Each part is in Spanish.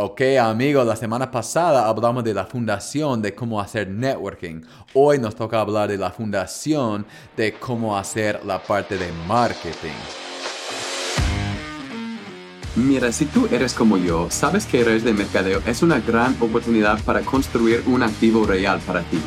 Ok amigos, la semana pasada hablamos de la fundación de cómo hacer networking. Hoy nos toca hablar de la fundación de cómo hacer la parte de marketing. Mira, si tú eres como yo, sabes que redes de mercadeo es una gran oportunidad para construir un activo real para ti.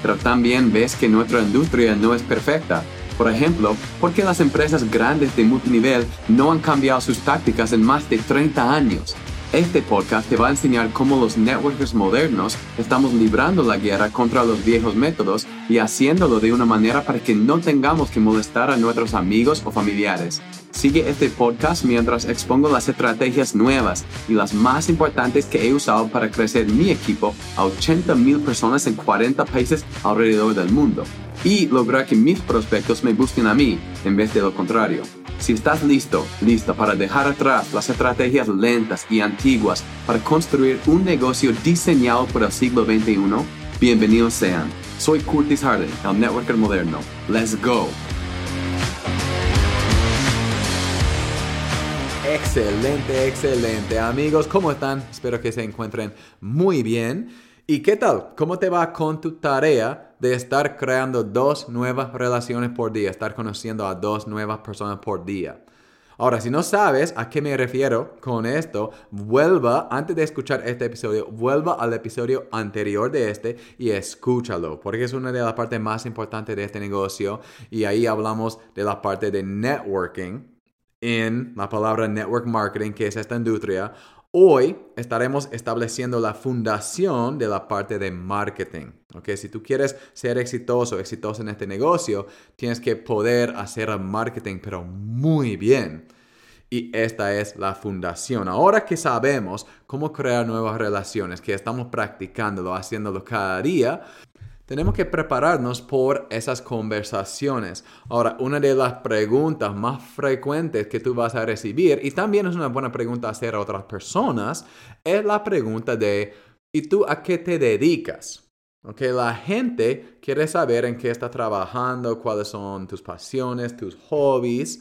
Pero también ves que nuestra industria no es perfecta. Por ejemplo, ¿por qué las empresas grandes de multinivel no han cambiado sus tácticas en más de 30 años? Este podcast te va a enseñar cómo los networkers modernos estamos librando la guerra contra los viejos métodos y haciéndolo de una manera para que no tengamos que molestar a nuestros amigos o familiares. Sigue este podcast mientras expongo las estrategias nuevas y las más importantes que he usado para crecer mi equipo a 80 mil personas en 40 países alrededor del mundo y lograr que mis prospectos me busquen a mí en vez de lo contrario. Si estás listo, listo para dejar atrás las estrategias lentas y antiguas para construir un negocio diseñado para el siglo XXI, bienvenidos sean. Soy Curtis Harden, el networker moderno. Let's go. Excelente, excelente. Amigos, ¿cómo están? Espero que se encuentren muy bien. ¿Y qué tal? ¿Cómo te va con tu tarea de estar creando dos nuevas relaciones por día? Estar conociendo a dos nuevas personas por día. Ahora, si no sabes a qué me refiero con esto, vuelva, antes de escuchar este episodio, vuelva al episodio anterior de este y escúchalo, porque es una de las partes más importantes de este negocio y ahí hablamos de la parte de networking en la palabra network marketing, que es esta industria. Hoy estaremos estableciendo la fundación de la parte de marketing. ¿ok? Si tú quieres ser exitoso, exitoso en este negocio, tienes que poder hacer marketing, pero muy bien. Y esta es la fundación. Ahora que sabemos cómo crear nuevas relaciones, que estamos practicándolo, haciéndolo cada día, tenemos que prepararnos por esas conversaciones. Ahora, una de las preguntas más frecuentes que tú vas a recibir, y también es una buena pregunta hacer a otras personas, es la pregunta de, ¿y tú a qué te dedicas? Okay, la gente quiere saber en qué estás trabajando, cuáles son tus pasiones, tus hobbies,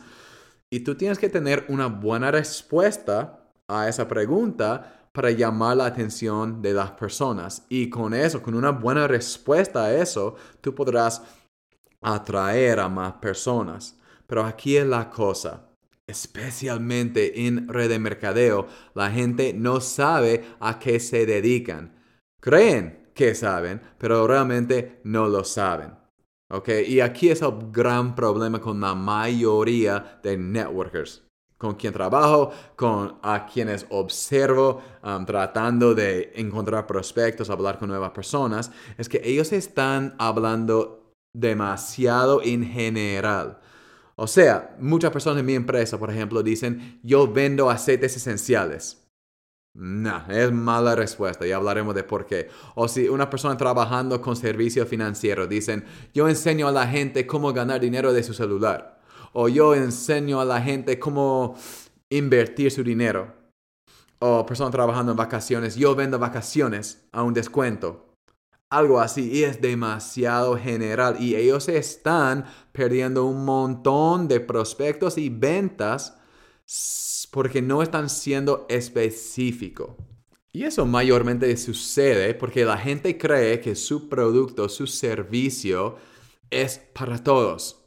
y tú tienes que tener una buena respuesta a esa pregunta para llamar la atención de las personas. Y con eso, con una buena respuesta a eso, tú podrás atraer a más personas. Pero aquí es la cosa. Especialmente en red de mercadeo, la gente no sabe a qué se dedican. Creen que saben, pero realmente no lo saben. Y aquí es el gran problema con la mayoría de networkers con quien trabajo, con a quienes observo, tratando de encontrar prospectos, hablar con nuevas personas, es que ellos están hablando demasiado en general. O sea, muchas personas en mi empresa, por ejemplo, dicen, yo vendo aceites esenciales. No, es mala respuesta y hablaremos de por qué. O si una persona trabajando con servicios financieros dicen, yo enseño a la gente cómo ganar dinero de su celular o yo enseño a la gente cómo invertir su dinero. O personas trabajando en vacaciones, yo vendo vacaciones a un descuento. Algo así y es demasiado general y ellos están perdiendo un montón de prospectos y ventas porque no están siendo específicos. Y eso mayormente sucede porque la gente cree que su producto, su servicio es para todos.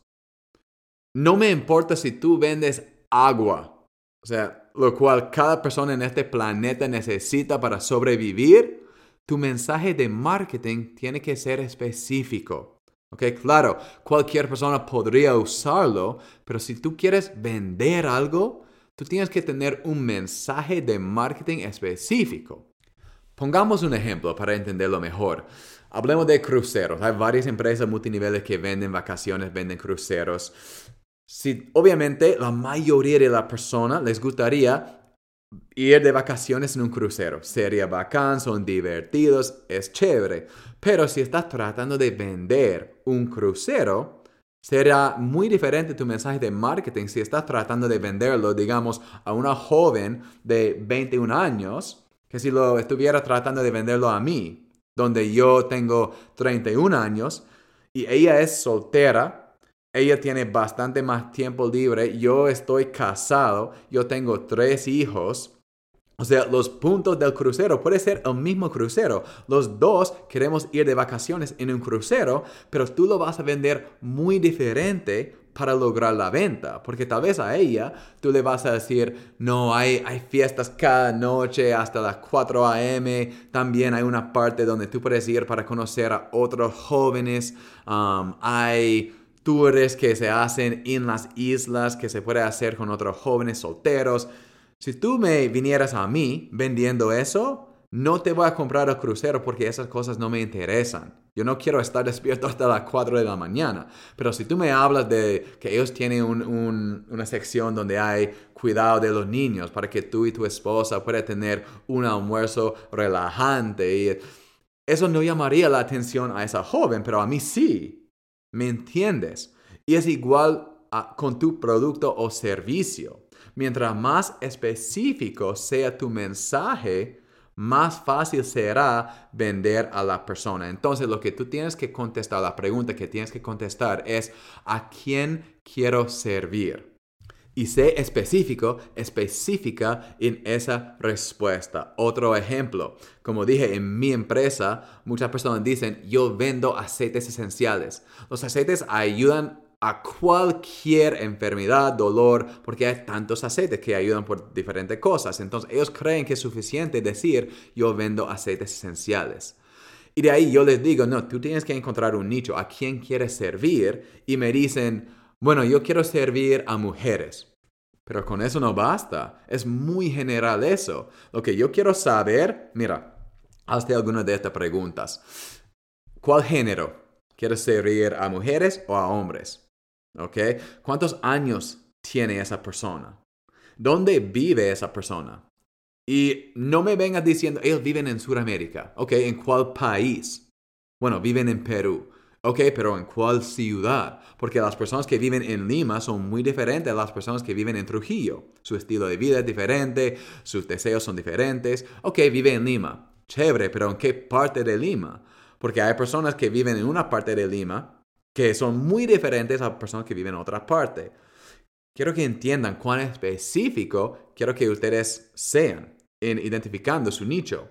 No me importa si tú vendes agua, o sea, lo cual cada persona en este planeta necesita para sobrevivir, tu mensaje de marketing tiene que ser específico. Ok, claro, cualquier persona podría usarlo, pero si tú quieres vender algo, tú tienes que tener un mensaje de marketing específico. Pongamos un ejemplo para entenderlo mejor. Hablemos de cruceros. Hay varias empresas multiniveles que venden vacaciones, venden cruceros. Si obviamente la mayoría de las personas les gustaría ir de vacaciones en un crucero, sería bacán, son divertidos, es chévere. Pero si estás tratando de vender un crucero, será muy diferente tu mensaje de marketing si estás tratando de venderlo, digamos, a una joven de 21 años, que si lo estuviera tratando de venderlo a mí, donde yo tengo 31 años y ella es soltera, ella tiene bastante más tiempo libre. Yo estoy casado, yo tengo tres hijos. O sea, los puntos del crucero puede ser el mismo crucero. Los dos queremos ir de vacaciones en un crucero, pero tú lo vas a vender muy diferente para lograr la venta. Porque tal vez a ella tú le vas a decir, no, hay, hay fiestas cada noche hasta las 4 a.m. También hay una parte donde tú puedes ir para conocer a otros jóvenes. Um, hay tours que se hacen en las islas que se puede hacer con otros jóvenes solteros. Si tú me vinieras a mí vendiendo eso, no te voy a comprar el crucero porque esas cosas no me interesan. Yo no quiero estar despierto hasta las 4 de la mañana. Pero si tú me hablas de que ellos tienen una sección donde hay cuidado de los niños para que tú y tu esposa puedan tener un almuerzo relajante, y eso no llamaría la atención a esa joven, pero a mí sí. ¿Me entiendes? Y es igual con tu producto o servicio. Mientras más específico sea tu mensaje, más fácil será vender a la persona. Entonces lo que tú tienes que contestar, la pregunta que tienes que contestar es, ¿a quién quiero servir? Y sé específico, específica en esa respuesta. Otro ejemplo, como dije, en mi empresa, muchas personas dicen, yo vendo aceites esenciales. Los aceites ayudan a cualquier enfermedad, dolor, porque hay tantos aceites que ayudan por diferentes cosas. Entonces ellos creen que es suficiente decir yo vendo aceites esenciales. Y de ahí yo les digo, no, tú tienes que encontrar un nicho, a quién quieres servir. Y me dicen, bueno, yo quiero servir a mujeres. Pero con eso no basta. Es muy general eso. Lo que yo quiero saber, mira, hazte alguna de estas preguntas. ¿Cuál género? ¿Quieres servir a mujeres o a hombres? ¿Ok? ¿Cuántos años tiene esa persona? ¿Dónde vive esa persona? Y no me vengas diciendo, ellos viven en Sudamérica. ¿Ok? ¿En cuál país? Bueno, viven en Perú. Ok, pero ¿en cuál ciudad? Porque las personas que viven en Lima son muy diferentes a las personas que viven en Trujillo. Su estilo de vida es diferente, sus deseos son diferentes. Ok, vive en Lima. Chévere, pero ¿en qué parte de Lima? Porque hay personas que viven en una parte de Lima que son muy diferentes a personas que viven en otra parte. Quiero que entiendan cuán específico quiero que ustedes sean en identificando su nicho.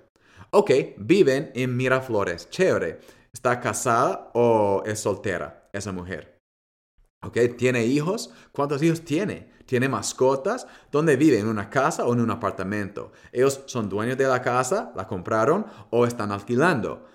Ok, viven en Miraflores, chévere. ¿Está casada o es soltera esa mujer? Ok, ¿tiene hijos? ¿Cuántos hijos tiene? ¿Tiene mascotas? ¿Dónde vive? ¿En una casa o en un apartamento? ¿Ellos son dueños de la casa? ¿La compraron o están alquilando?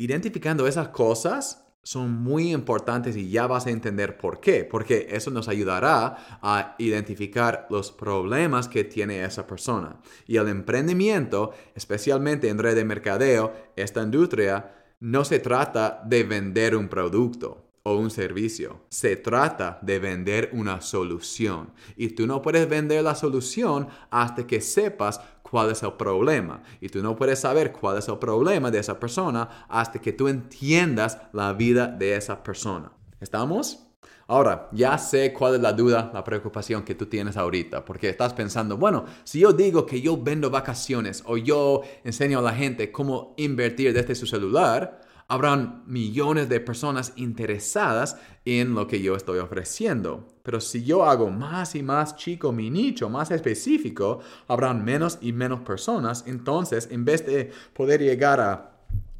Identificando esas cosas son muy importantes y ya vas a entender por qué, porque eso nos ayudará a identificar los problemas que tiene esa persona. Y el emprendimiento, especialmente en red de mercadeo, esta industria, no se trata de vender un producto o un servicio. Se trata de vender una solución. Y tú no puedes vender la solución hasta que sepas cuál es el problema. Y tú no puedes saber cuál es el problema de esa persona hasta que tú entiendas la vida de esa persona. ¿Estamos? Ahora, ya sé cuál es la duda, la preocupación que tú tienes ahorita, porque estás pensando, bueno, si yo digo que yo vendo vacaciones o yo enseño a la gente cómo invertir desde su celular, habrán millones de personas interesadas en lo que yo estoy ofreciendo. Pero si yo hago más y más chico mi nicho, más específico, habrán menos y menos personas. Entonces, en vez de poder llegar a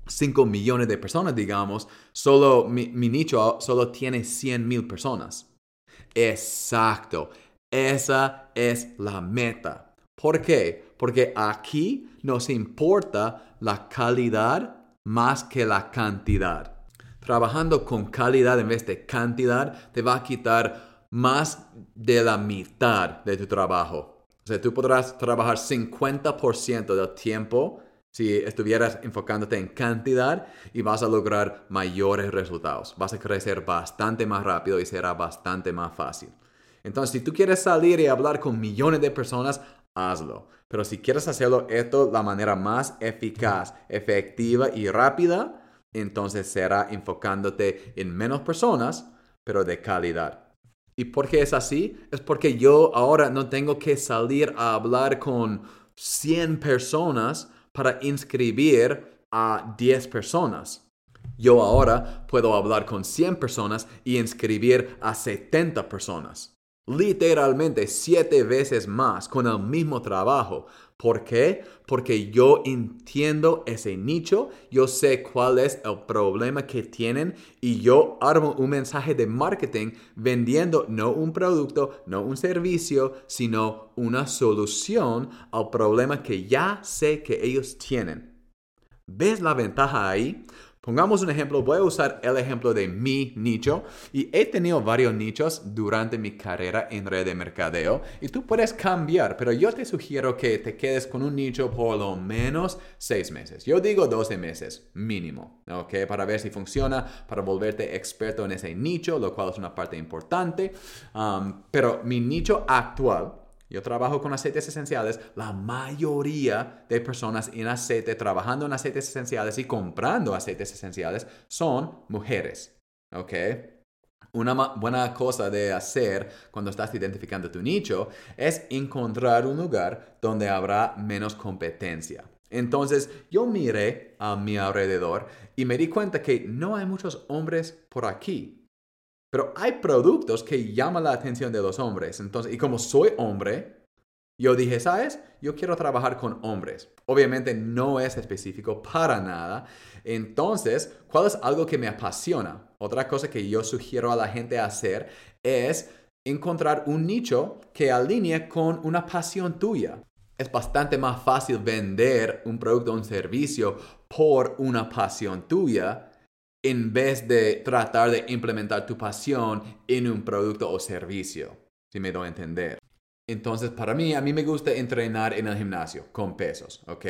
5 millones de personas, digamos, solo mi, nicho solo tiene 100 mil personas. Exacto. Esa es la meta. ¿Por qué? Porque aquí nos importa la calidad más que la cantidad. Trabajando con calidad en vez de cantidad te va a quitar más de la mitad de tu trabajo. O sea, tú podrás trabajar 50% del tiempo si estuvieras enfocándote en cantidad y vas a lograr mayores resultados. Vas a crecer bastante más rápido y será bastante más fácil. Entonces, si tú quieres salir y hablar con millones de personas, hazlo. Pero si quieres hacerlo esto la manera más eficaz, efectiva y rápida, entonces será enfocándote en menos personas, pero de calidad. ¿Y por qué es así? Es porque yo ahora no tengo que salir a hablar con 100 personas para inscribir a 10 personas. Yo ahora puedo hablar con 100 personas y inscribir a 70 personas. Literalmente siete veces más con el mismo trabajo. ¿Por qué? Porque yo entiendo ese nicho, yo sé cuál es el problema que tienen y yo armo un mensaje de marketing vendiendo no un producto, no un servicio, sino una solución al problema que ya sé que ellos tienen. ¿Ves la ventaja ahí? Pongamos un ejemplo, voy a usar el ejemplo de mi nicho y he tenido varios nichos durante mi carrera en red de mercadeo y tú puedes cambiar, pero yo te sugiero que te quedes con un nicho por lo menos 6 meses. Yo digo 12 meses mínimo, ¿ok? Para ver si funciona, para volverte experto en ese nicho, lo cual es una parte importante. Um, pero mi nicho actual yo trabajo con aceites esenciales. La mayoría de personas en aceite, trabajando en aceites esenciales y comprando aceites esenciales, son mujeres. ¿Ok? Una buena cosa de hacer cuando estás identificando tu nicho es encontrar un lugar donde habrá menos competencia. Entonces yo miré a mi alrededor y me di cuenta que no hay muchos hombres por aquí. Pero hay productos que llaman la atención de los hombres. Entonces, y como soy hombre, yo dije, ¿sabes? Yo quiero trabajar con hombres. Obviamente no es específico para nada. Entonces, ¿cuál es algo que me apasiona? Otra cosa que yo sugiero a la gente hacer es encontrar un nicho que alinee con una pasión tuya. Es bastante más fácil vender un producto o un servicio por una pasión tuya en vez de tratar de implementar tu pasión en un producto o servicio, si me doy a entender. Entonces, para mí, a mí me gusta entrenar en el gimnasio con pesos, ¿ok?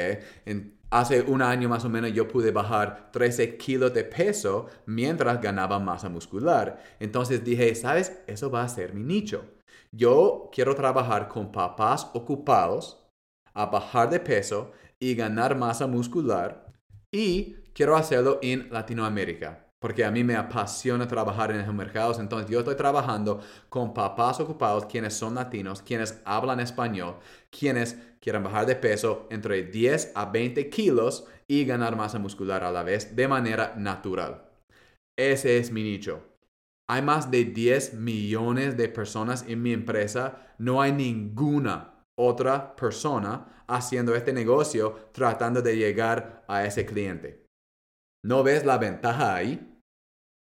hace un año más o menos yo pude bajar 13 kilos de peso mientras ganaba masa muscular. Entonces dije, ¿sabes? Eso va a ser mi nicho. Yo quiero trabajar con papás ocupados a bajar de peso y ganar masa muscular y quiero hacerlo en Latinoamérica. Porque a mí me apasiona trabajar en esos mercados. Entonces yo estoy trabajando con papás ocupados, quienes son latinos, quienes hablan español, quienes quieren bajar de peso entre 10 a 20 kilos y ganar masa muscular a la vez de manera natural. Ese es mi nicho. Hay más de 10 millones de personas en mi empresa. No hay ninguna otra persona haciendo este negocio tratando de llegar a ese cliente. ¿No ves la ventaja ahí?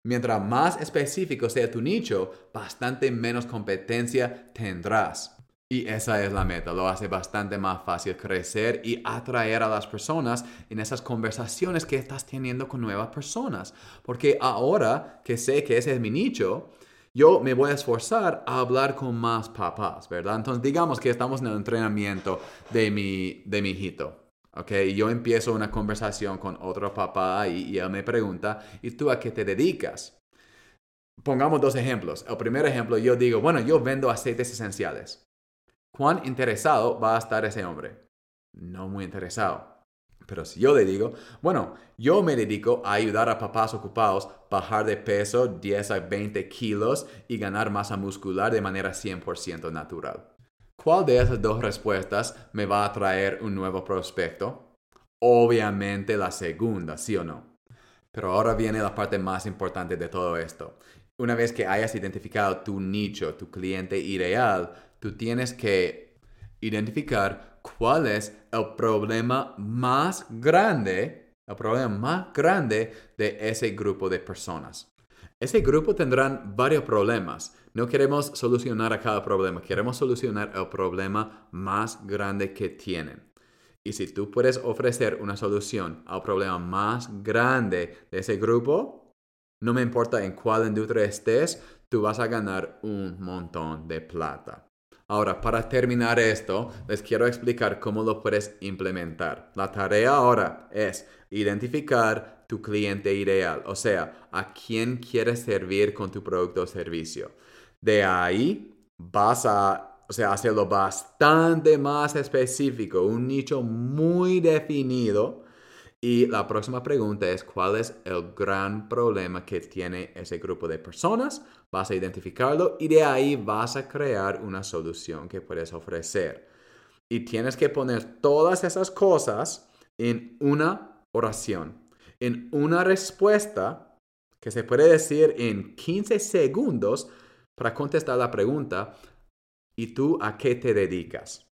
Mientras más específico sea tu nicho, bastante menos competencia tendrás. Y esa es la meta, lo hace bastante más fácil crecer y atraer a las personas en esas conversaciones que estás teniendo con nuevas personas. Porque ahora que sé que ese es mi nicho, yo me voy a esforzar a hablar con más papás, ¿verdad? Entonces digamos que estamos en el entrenamiento de mi, de mi hijito. ¿Ok? Y yo empiezo una conversación con otro papá y, él me pregunta, ¿y tú a qué te dedicas? Pongamos dos ejemplos. El primer ejemplo, yo digo, bueno, yo vendo aceites esenciales. ¿Cuán interesado va a estar ese hombre? No muy interesado. Pero si yo le digo, bueno, yo me dedico a ayudar a papás ocupados bajar de peso 10 a 20 kilos y ganar masa muscular de manera 100% natural. ¿Cuál de esas dos respuestas me va a traer un nuevo prospecto? Obviamente la segunda, ¿sí o no? Pero ahora viene la parte más importante de todo esto. Una vez que hayas identificado tu nicho, tu cliente ideal, tú tienes que identificar cuál es el problema más grande, el problema más grande de ese grupo de personas. Ese grupo tendrán varios problemas. No queremos solucionar a cada problema, queremos solucionar el problema más grande que tienen. Y si tú puedes ofrecer una solución al problema más grande de ese grupo, no me importa en cuál industria estés, tú vas a ganar un montón de plata. Ahora, para terminar esto, les quiero explicar cómo lo puedes implementar. La tarea ahora es identificar tu cliente ideal, o sea, a quién quieres servir con tu producto o servicio. De ahí vas a, o sea, hacerlo bastante más específico, un nicho muy definido. Y la próxima pregunta es, ¿cuál es el gran problema que tiene ese grupo de personas? Vas a identificarlo y de ahí vas a crear una solución que puedes ofrecer. Y tienes que poner todas esas cosas en una oración en una respuesta que se puede decir en 15 segundos para contestar la pregunta, ¿y tú a qué te dedicas?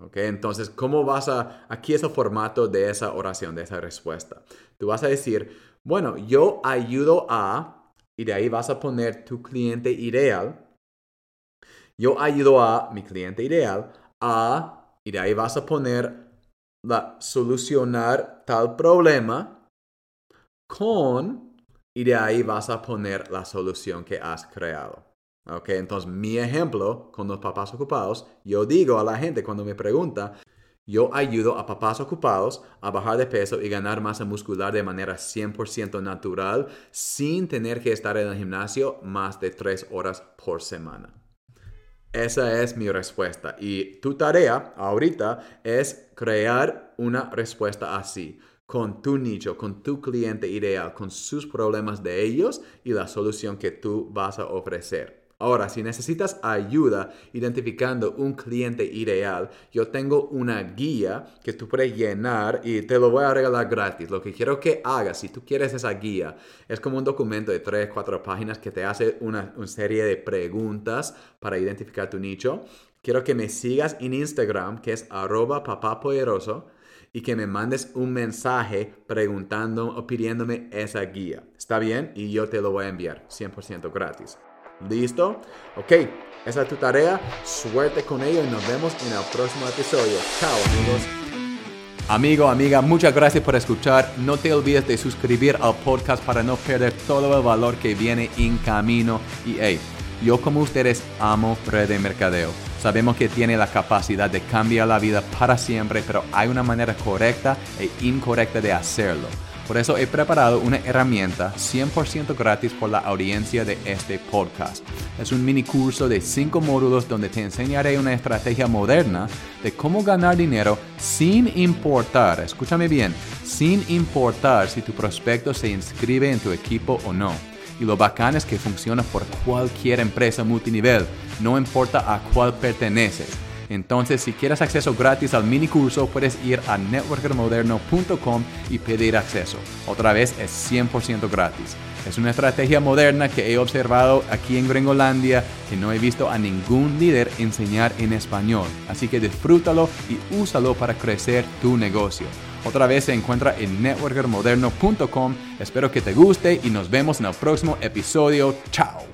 ¿Ok? Entonces, ¿cómo vas a, aquí es el formato de esa oración, de esa respuesta? Tú vas a decir, bueno, yo ayudo a, y de ahí vas a poner tu cliente ideal. Yo ayudo a mi cliente ideal a, y de ahí vas a poner la solucionar tal problema con, y de ahí vas a poner la solución que has creado. Ok, entonces mi ejemplo con los papás ocupados, yo digo a la gente cuando me pregunta, yo ayudo a papás ocupados a bajar de peso y ganar masa muscular de manera 100% natural sin tener que estar en el gimnasio más de tres horas por semana. Esa es mi respuesta. Y tu tarea ahorita es crear una respuesta así, con tu nicho, con tu cliente ideal, con sus problemas de ellos y la solución que tú vas a ofrecer. Ahora, si necesitas ayuda identificando un cliente ideal, yo tengo una guía que tú puedes llenar y te lo voy a regalar gratis. Lo que quiero que hagas, si tú quieres esa guía, es como un documento de 3, 4 páginas que te hace una, serie de preguntas para identificar tu nicho. Quiero que me sigas en Instagram, que es arroba papapoderoso y que me mandes un mensaje preguntando o pidiéndome esa guía. ¿Está bien? Y yo te lo voy a enviar 100% gratis. ¿Listo? Ok, esa es tu tarea. Suerte con ello y nos vemos en el próximo episodio. Chao amigos. Amigo, amiga, muchas gracias por escuchar. No te olvides de suscribir al podcast para no perder todo el valor que viene en camino. Y hey, yo como ustedes amo red de mercadeo. Sabemos que tiene la capacidad de cambiar la vida para siempre, pero hay una manera correcta e incorrecta de hacerlo. Por eso he preparado una herramienta 100% gratis por la audiencia de este podcast. Es un mini curso de 5 módulos donde te enseñaré una estrategia moderna de cómo ganar dinero sin importar, escúchame bien, sin importar si tu prospecto se inscribe en tu equipo o no. Y lo bacán es que funciona por cualquier empresa multinivel, no importa a cuál perteneces. Entonces, si quieres acceso gratis al mini curso, puedes ir a networkermoderno.com y pedir acceso. Otra vez es 100% gratis. Es una estrategia moderna que he observado aquí en Gringolandia que no he visto a ningún líder enseñar en español. Así que disfrútalo y úsalo para crecer tu negocio. Otra vez se encuentra en networkermoderno.com. Espero que te guste y nos vemos en el próximo episodio. Chao.